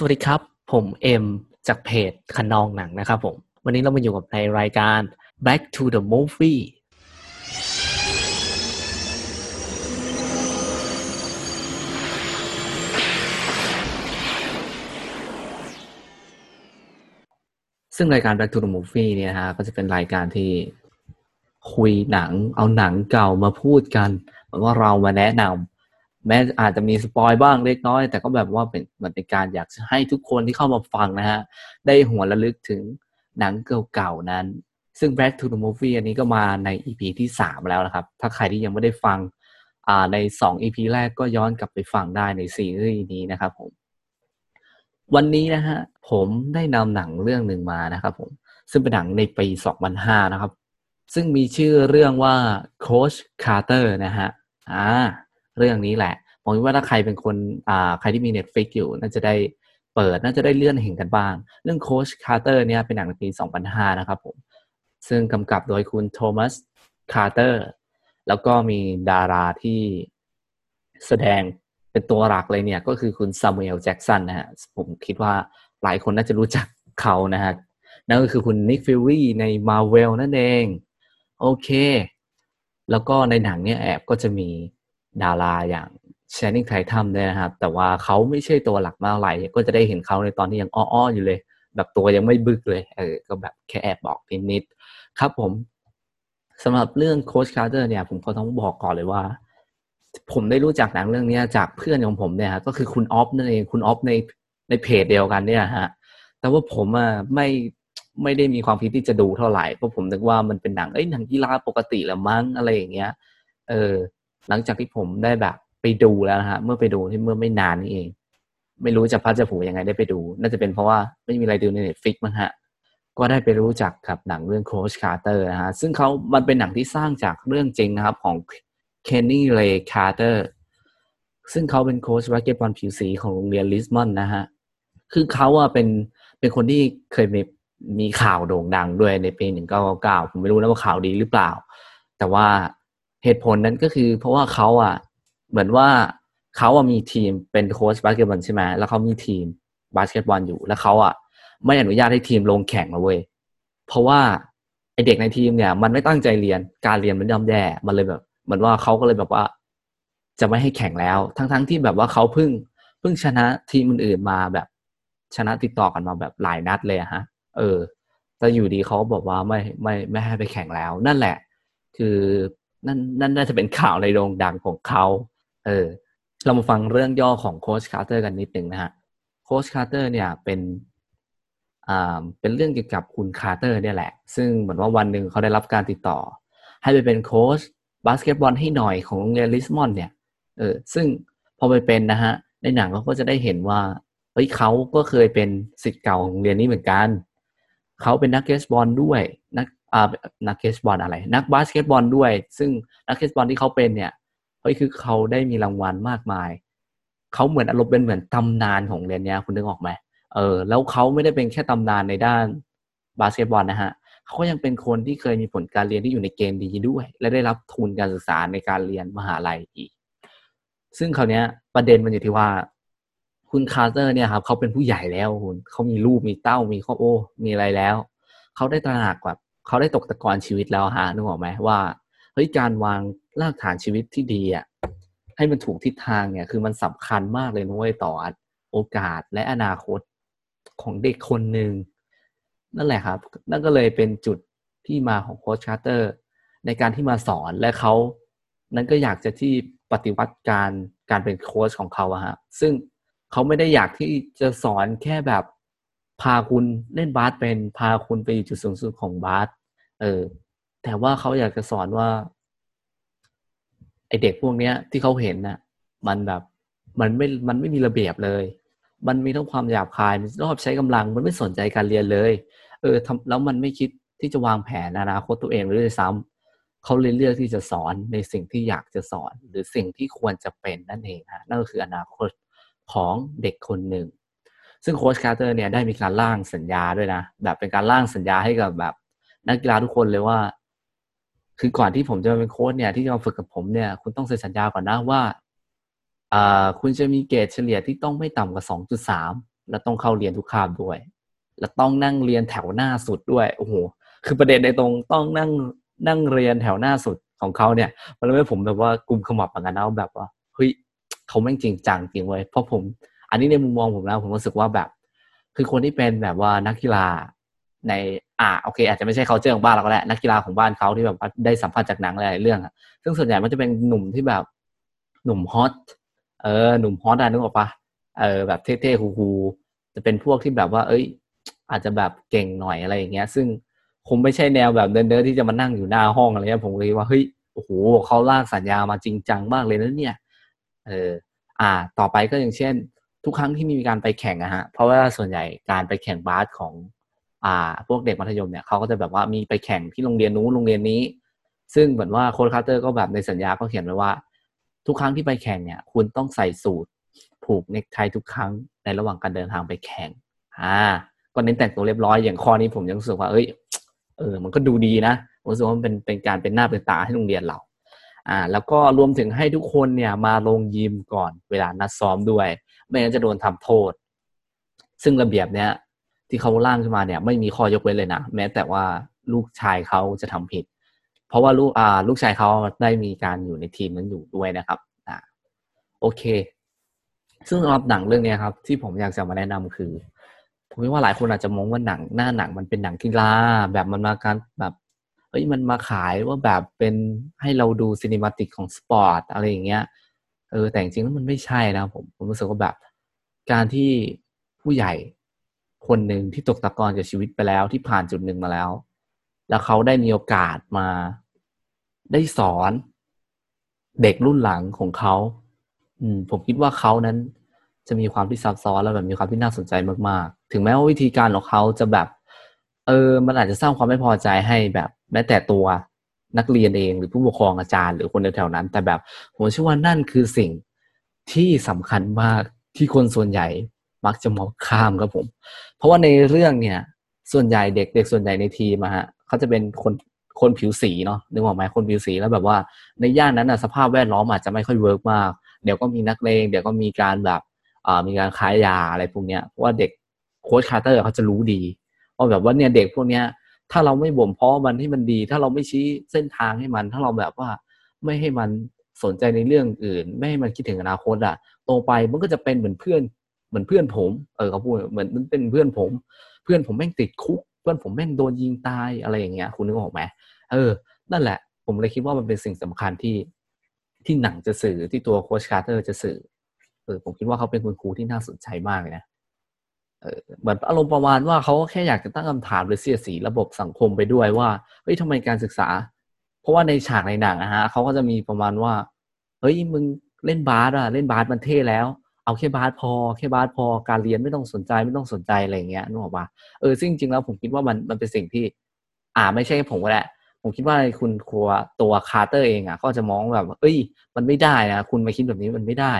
สวัสดีครับ ผมเอ็มจากเพจคันนองหนังนะครับผม วันนี้เรามาอยู่กับในรายการ Back to the Movie ซึ่งรายการ Back to the Movie เนี่ยฮะก็จะเป็นรายการที่คุยหนัง เอาหนังเก่ามาพูดกันเหมือนว่าเรามาแนะนำ แม้อาจจะมีสปอยบ้างเล็กน้อย แต่ก็แบบว่าเป็นมันเป็นการอยากให้ทุกคนที่เข้ามาฟังนะฮะ ได้หัวระลึกถึงหนังเก่าๆนั้น ซึ่ง Back to the Movie อันนี้ก็มาใน EP ที่สามแล้วนะครับ ถ้าใครที่ยังไม่ได้ฟังในสอง EP แรกก็ย้อนกลับไปฟังได้ในซีรีส์นี้นะครับผม วันนี้นะฮะ ผมได้นำหนังเรื่องหนึ่งมานะครับผม ซึ่งเป็นหนังในปี 2005 นะครับ ซึ่งมีชื่อเรื่องว่า Coach Carter นะฮะอ่าเรื่องนี้แหละ ผมคิดว่าถ้าใครเป็นคนอ่าใครที่มี Netflix อยู่น่าจะได้เปิดน่าจะได้เลื่อนเห็นกันบ้าง เรื่อง Coach Carter เนี่ยเป็นหนังในปี 2005 นะครับผมซึ่งกำกับโดยคุณโทมัสคาร์เตอร์แล้วก็มีดาราที่แสดงเป็นตัวหลักเลยเนี่ย ก็คือคุณซามูเอลแจ็กสันนะฮะผมคิดว่าหลายคนน่าจะรู้จักเขานะฮะนั่นก็คือคุณนิกฟิวรี่ใน Marvel นั่นเอง โอเค แล้วก็ในหนังเนี่ยแอบก็จะมีดาราอย่าง แชนนิงเททัมด้วยนะครับ แต่ว่าเขาไม่ใช่ตัวหลักมากไรก็จะได้เห็นเขาในตอนที่ยังเอ๊าะๆอยู่เลย แบบตัวยังไม่บึกเลยเออก็แบบแค่แอบบึกนิดๆครับผมสำหรับเรื่อง Coach Carter เนี่ย ผมก็ต้องบอกก่อนเลยว่า ผมได้รู้จักหนังเรื่องนี้จากเพื่อนของผมเนี่ยฮะก็คือคุณออฟนั่นเองคุณออฟในในเพจเดียวกันเนี่ยฮะแต่ว่าผมอะไม่ไม่ได้มีความคิดที่จะดูเท่าไหร่เพราะผมนึกว่ามันเป็นหนังเอ้ยหนังกีฬาปกติละมั้งอะไรอย่างเงี้ย เออ หลังจากที่ผมได้แบบ ไปดูแล้วนะฮะเมื่อไปดูที่เมื่อไม่นานนี่เอง ไม่รู้จับพลัดจับผลูยังไงได้ไปดู น่าจะเป็นเพราะว่าไม่มีอะไรดูใน Netflix มั้งฮะก็ได้ไปรู้จักกับหนังเรื่อง Coach Carter นะฮะซึ่งเขามันเป็นหนังที่สร้างจากเรื่องจริงนะครับของเคนนี่เรย์คาร์เตอร์ซึ่งเขาเป็นโค้ชบาสเกตบอลผิวสีของโรงเรียนริชมอนด์นะฮะคือเขาอะเป็นเป็นคนที่เคยมีมีข่าวโด่งดังด้วยในปี 1999 ผมไม่รู้นะว่าข่าวดีหรือเปล่า แต่ว่าเหตุผลนั้นก็คือเพราะว่าเขาอะ เหมือนว่าเขาอะมีทีมเป็นโค้ชบาสเกตบอลใช่ไหมแล้วเขามีทีมบาสเกตบอลอยู่ แล้วเขาอะไม่อนุญาตให้ทีมลงแข่งนะเว้ยเพราะว่าไอ้เด็กในทีมเนี่ย มันไม่ตั้งใจเรียนการเรียนมันย่ำแย่มันเลยแบบเหมือนว่าเขาก็เลยแบบว่า จะไม่ให้แข่งแล้ว ทั้งๆที่แบบว่าเขาเพิ่งเพิ่งชนะทีมอื่นๆมาแบบ ชนะติดต่อกันมาแบบหลายนัดเลยฮะ เออแต่อยู่ดีเขาบอกว่าไม่ไม่ไม่ให้ไปแข่งแล้ว นั่นแหละ คือนั่นนั่นน่าจะเป็นข่าวในโด่งดังของเขา เออเรามาฟังเรื่องย่อของ Coach Carter กันนิดหนึ่งนะฮะ Coach Carter เนี่ยเป็นอ่าเป็นเรื่องเกี่ยวกับคุณคาร์เตอร์เนี่ยแหละ ซึ่งเหมือนว่าวันหนึ่งเขาได้รับการติดต่อ ให้ไปเป็นโค้ชบาสเกตบอลให้หน่อยของโรงเรียนริชมอนด์เนี่ยเออซึ่งพอไปเป็นนะฮะในหนังเขาก็จะได้เห็นว่าเฮ้ยเขาก็เคยเป็นศิษย์เก่าของโรงเรียนนี้เหมือนกัน เขาเป็นนักบาสเกตบอลด้วยนักอ่านักบาสเกตบอลอะไร นักบาสเกตบอลด้วย ซึ่งนักบาสเกตบอลที่เขาเป็นเนี่ยเฮ้ยคือเขาได้มีรางวัลมากมาย เขาเหมือนอารมณ์เป็นเหมือนตำนานของโรงเรียนเนี้ยคุณนึกออกไหมเออแล้วเขาไม่ได้เป็นแค่ตำนานในด้านบาสเกตบอลนะฮะเขาก็ยังเป็นคนที่เคยมีผลการเรียนที่อยู่ในเกณฑ์ดีด้วย และได้รับทุนการศึกษาในการเรียนมหาลัยอีก ซึ่งคราวนี้ประเด็นมันอยู่ที่ว่าคุณคาร์เตอร์เนี่ยครับเขาเป็นผู้ใหญ่แล้วคุณเขามีลูกมีเต้ามีครอบครัวมีอะไรแล้ว เขาได้ตระหนักแบบเขาได้ตกตะกอนชีวิตแล้วฮะนึกออกไหมว่าเฮ้ยการวาง รากฐานชีวิตที่ดีอะให้มันถูกทิศทางเนี่ยคือมันสำคัญมากเลยเนี่ยต่อโอกาสและอนาคตของเด็กคนหนึ่งนั่นแหละครับ นั่นก็เลยเป็นจุดที่มาของโค้ชคาร์เตอร์ ในการที่มาสอนและเขานั้นก็อยากจะที่ปฏิวัติการการเป็นโค้ชของเขาอะฮะซึ่งเขาไม่ได้อยากที่จะสอนแค่แบบพาคุณเล่นบาสเป็นพาคุณไปอยู่จุดสูงสุดของบาสเออแต่ว่าเขาอยากจะสอนว่า ไอเด็กพวกเนี้ยที่เขาเห็นน่ะ มันแบบมันไม่มันไม่มีระเบียบเลย มันมีทั้งความหยาบคายมันชอบใช้กำลังมันไม่สนใจการเรียนเลย เออทำแล้วมันไม่คิดที่จะวางแผนอนาคตตัวเองเลยซ้ำเขาเลยเลือกที่จะสอนในสิ่งที่อยากจะสอน หรือสิ่งที่ควรจะเป็นนั่นเองฮะนั่นก็คืออนาคตของเด็กคนหนึ่ง ซึ่งโค้ชคาร์เตอร์เนี่ยได้มีการร่างสัญญาด้วยนะ แบบเป็นการร่างสัญญาให้กับแบบนักกีฬาทุกคนเลยว่า คือก่อนที่ผมจะมาเป็นโค้ชเนี่ยที่จะมาฝึกกับผมเนี่ย คุณต้องเซ็นสัญญาก่อนนะว่าคุณจะมีเกรดเฉลี่ยที่ต้องไม่ต่ำกว่าสองจุดสามแล้วต้องเข้าเรียนทุกคาบด้วย แล้วต้องนั่งเรียนแถวหน้าสุดด้วยโอ้โหคือประเด็นในตรงต้องนั่งนั่งเรียนแถวหน้าสุดของเขาเนี่ยมันทำให้ผมแบบว่ากลุ่มขมับเหมือนกันนะแบบว่าเฮ้ยเขาแม่งจริงจังจริงเว้ยเพราะผม อันนี้ในมุมมองผมแล้วผมรู้สึกว่าแบบ คือคนที่เป็นแบบว่านักกีฬา ในอ่าโอเคอาจจะไม่ใช่เขาเจอของบ้านเราก็ได้นักกีฬาของบ้านเขาที่แบบได้สัมผัสจากหนังหลายเรื่องอะซึ่งส่วนใหญ่มันจะเป็นหนุ่มที่แบบหนุ่มฮอตเออหนุ่มฮอตอะนึกออกปะเออแบบเท่ๆคูๆจะเป็นพวกที่แบบว่า เอ้ย อาจจะแบบเก่งหน่อยอะไรอย่างเงี้ย ซึ่งคงไม่ใช่แนวแบบเดินๆที่จะมานั่งอยู่หน้าห้องอะไรเงี้ยผมเลยว่าเฮ้ยโอ้โหเขาลากสัญญามาจริงจังมากเลยนะเนี่ยเอออ่า ต่อไปก็อย่างเช่น ทุกครั้งที่มีการไปแข่งอะฮะเพราะว่าส่วนใหญ่การไปแข่งบาสของ อ่า พวกเด็กมัธยมเนี่ยเขาก็จะแบบว่ามีไปแข่งที่โรงเรียนนู้นโรงเรียนนี้ ซึ่งเหมือนว่าโค้ชคาร์เตอร์ก็แบบในสัญญาก็เขียนไว้ว่า ทุกครั้งที่ไปแข่งเนี่ยคุณต้องใส่สูทผูกเนคไททุกครั้งในระหว่างการเดินทางไปแข่ง อ่า ก็เน้นแต่งตัวเรียบร้อยอย่างข้อนี้ผมยังรู้สึกว่าเอ้ยเออมันก็ดูดีนะผมรู้สึกว่ามันเป็นเป็นการเป็นหน้าเป็นตาให้โรงเรียนเราอ่าแล้วก็รวมถึงให้ทุกคนเนี่ยมาลงยิมก่อนเวลานัดซ้อมด้วย ไม่งั้นจะโดนทำโทษ ซึ่งระเบียบเนี้ย ที่เขาร่างขึ้นมาเนี่ย ไม่มีข้อยกเว้นเลยนะแม้แต่ว่าลูกชายเขาจะทำผิด เพราะว่าลูกอ่าลูกชายเขาได้มีการอยู่ในทีมนั้นอยู่ด้วยนะครับอ่าโอเค ซึ่งสำหรับหนังเรื่องนี้ครับ ที่ผมอยากจะมาแนะนำคือ ผมว่าหลายคนอาจจะมองว่าหนังหน้าหนังมันเป็นหนังกีฬาแบบมันมาการแบบเฮ้ยมันมาขายว่าแบบเป็นให้เราดู cinematic ของสปอร์ตอะไรอย่างเงี้ยเออแต่จริงๆแล้วมันไม่ใช่นะผมผมรู้สึกว่าแบบ การที่ผู้ใหญ่ คนหนึ่งที่ตกตะกอนจากชีวิตไปแล้วที่ผ่านจุดหนึ่งมาแล้ว แล้วเขาได้มีโอกาสมาได้สอนเด็กรุ่นหลังของเขา อืม ผมคิดว่าเขานั้นจะมีความที่ซับซ้อนแล้วแบบมีความที่น่าสนใจมากๆ ถึงแม้ว่าวิธีการของเขาจะแบบ เออ มันอาจจะสร้างความไม่พอใจให้แบบแม้แต่ตัวนักเรียนเองหรือผู้ปกครองอาจารย์หรือคนแถวๆนั้น แต่แบบผมเชื่อว่านั่นคือสิ่งที่สำคัญมากที่คนส่วนใหญ่ มักจะมองข้ามครับผม เพราะว่าในเรื่องเนี่ย ส่วนใหญ่เด็กเด็กส่วนใหญ่ในทีมอะฮะเขาจะเป็นคนคนผิวสีเนาะนึกออกไหมคนผิวสีแล้วแบบว่า ในย่านนั้นอะสภาพแวดล้อมอาจจะไม่ค่อยเวิร์กมาก เดี๋ยวก็มีนักเลงเดี๋ยวก็มีการแบบอ่ามีการค้ายยาอะไรพวกเนี้ยเพราะว่าเด็กโค้ชคาร์เตอร์เขาจะรู้ดีว่าแบบว่าเนี่ยเด็กพวกเนี้ยถ้าเราไม่บ่มเพาะมันให้มันดี ถ้าเราไม่ชี้เส้นทางให้มัน ถ้าเราแบบว่าไม่ให้มันสนใจในเรื่องอื่น ไม่ให้มันคิดถึงอนาคตอะโตไปมันก็จะเป็นเหมือนเพื่อน เหมือนเพื่อนผม เออเขาพูดเหมือนมันเป็นเพื่อนผม เพื่อนผมแม่งติดคุก เพื่อนผมแม่งโดนยิงตายอะไรอย่างเงี้ย คุณนึกออกไหมเออ นั่นแหละ ผมเลยคิดว่ามันเป็นสิ่งสำคัญที่ที่หนังจะสื่อที่ตัวโค้ชคาร์เตอร์จะสื่อ เออ ผมคิดว่าเขาเป็นคุณครูที่น่าสนใจมากเลยนะ เออ เหมือนอารมณ์ประมาณว่าเขาแค่อยากจะตั้งคำถามหรือเสียดสีระบบสังคมไปด้วยว่า เฮ้ยทำไมการศึกษา เพราะว่าในฉากในหนังนะฮะเขาก็จะมีประมาณว่า เฮ้ย มึงเล่นบาสอะเล่นบาสมันเท่แล้ว เอาแค่บาสพอแค่บาสพอการเรียนไม่ต้องสนใจไม่ต้องสนใจอะไรเงี้ยนึกออกปะเออซึ่งจริงๆแล้วผมคิดว่ามันมันเป็นสิ่งที่ อ่าไม่ใช่ผมก็แหละผมคิดว่าคุณครูตัวคาร์เตอร์เองอะก็จะมองแบบ เอ้ย มันไม่ได้นะคุณมาคิดแบบนี้มันไม่ได้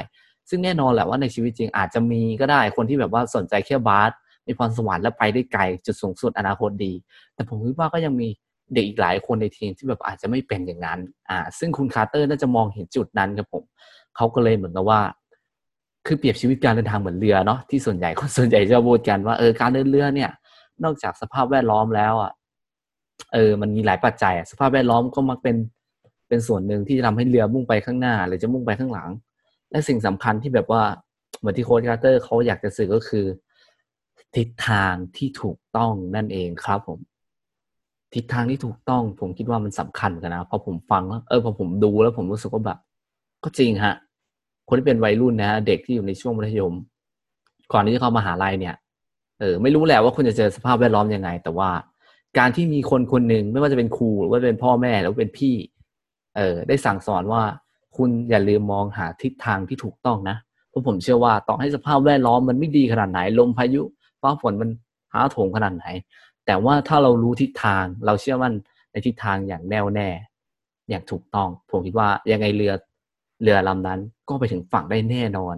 ซึ่งแน่นอนแหละว่าในชีวิตจริงอาจจะมีก็ได้คนที่แบบว่าสนใจแค่บาสมีพรสวรรค์และไปได้ไกลจุดสูงสุดอนาคตดี แต่ผมคิดว่าก็ยังมีเด็กอีกหลายคนในทีมที่แบบอาจจะไม่เป็นอย่างนั้น อ่า ซึ่งคุณคาร์เตอร์น่าจะมองเห็นจุดนั้นครับผม เขาก็เลยเหมือนกับว่า คือเปรียบชีวิตการเดินทางเหมือนเรือเนาะที่ส่วนใหญ่คนส่วนใหญ่จะพูดกันว่าเออการเดินเรือเนี่ย นอกจากสภาพแวดล้อมแล้วอะเออ มันมีหลายปัจจัยสภาพแวดล้อมก็มักเป็นเป็นส่วนหนึ่งที่จะทำให้เรือมุ่งไปข้างหน้า หรือจะมุ่งไปข้างหลัง และสิ่งสำคัญที่แบบว่าเหมือนที่โค้ชคาร์เตอร์เขาอยากจะสื่อก็คือ ทิศทางที่ถูกต้องนั่นเองครับผม ทิศทางที่ถูกต้อง ผมคิดว่ามันสำคัญกันนะพอผมฟังแล้วเออพอผมดูแล้วผมรู้สึกว่าแบบ ก็จริงฮะ คนที่เป็นวัยรุ่นนะเด็กที่อยู่ในช่วงมัธยม ก่อนที่จะเข้ามาหาลัยเนี่ยเออไม่รู้แหละว่าคุณจะเจอสภาพแวดล้อมยังไง แต่ว่าการที่มีคนคนหนึ่งไม่ว่าจะเป็นครูหรือว่าเป็นพ่อแม่หรือเป็นพี่ เออได้สั่งสอนว่าคุณอย่าลืมมองหาทิศทางที่ถูกต้องนะเพราะผมเชื่อว่าต่อให้สภาพแวดล้อมมันไม่ดีขนาดไหนลมพายุฟ้าฝนมันหาโถงขนาดไหน แต่ว่าถ้าเรารู้ทิศทาง เราเชื่อมั่นในทิศทางอย่างแน่วแน่ อย่างถูกต้อง ผมคิดว่ายังไงเรือ เรือลำนั้นก็ไปถึงฝั่งได้แน่นอน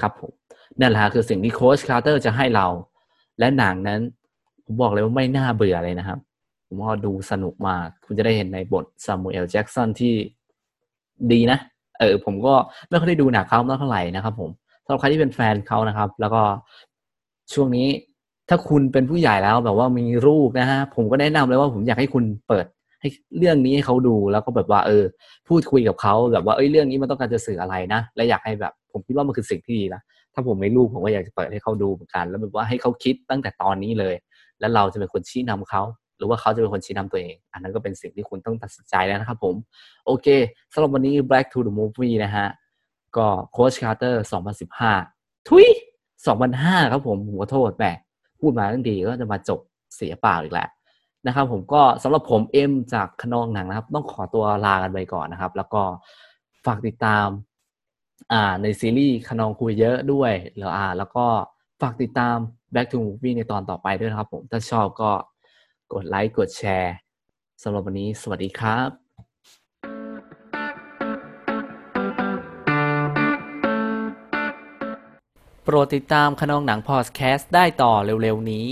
ครับผมนั่นแหละคือสิ่งที่โค้ชคาร์เตอร์จะให้เรา และหนังนั้น ผมบอกเลยว่าไม่น่าเบื่อเลยนะครับ ผมว่าดูสนุกมาก คุณจะได้เห็นในบทซามูเอลแจ็กสันที่ดีนะ เออ ผมก็ไม่ค่อยได้ดูหนังเขาเท่าไหร่นะครับผมสำหรับใครที่เป็นแฟนเขานะครับ แล้วก็ช่วงนี้ถ้าคุณเป็นผู้ใหญ่แล้วแบบว่ามีลูกนะฮะผมก็แนะนำเลยว่าผมอยากให้คุณเปิด ให้เรื่องนี้ให้เขาดูแล้วก็แบบว่าเออ พูดคุยกับเขาแบบว่าเอ้ยเรื่องนี้มันต้องการจะสื่ออะไรนะ และอยากให้แบบ ผมคิดว่ามันคือสิ่งที่ดีนะถ้าผมไม่ลูกผมก็อยากจะเปิดให้เขาดูเหมือนกัน แล้วแบบว่าให้เขาคิดตั้งแต่ตอนนี้เลย แล้วเราจะเป็นคนชี้นำเขาหรือว่าเขาจะเป็นคนชี้นำตัวเอง อันนั้นก็เป็นสิ่งที่คุณต้องตัดสินใจแล้วนะครับผม โอเคสำหรับวันนี้ Black to the Movie นะฮะ ก็โค้ชคาร์เตอร์2015 ทุย2005 ครับผมผมขอโทษแหมพูดมาตั้งดีก็จะมาจบเสียเปล่าอีกแล้ว นะครับ ผมก็สำหรับผมเอ็มจากคะนองหนังนะครับ ต้องขอตัวลากันไปก่อนนะครับ แล้วก็ฝากติดตามอ่าในซีรีส์คะนองคุยเยอะด้วยแล้วอ่า แล้วก็ฝากติดตาม Back to Movie ในตอนต่อไปด้วยนะครับ ผมถ้าชอบก็กดไลค์กดแชร์สำหรับวันนี้ สวัสดีครับโปรดติดตามขนองหนังพอดแคสต์ได้ต่อเร็วๆนี้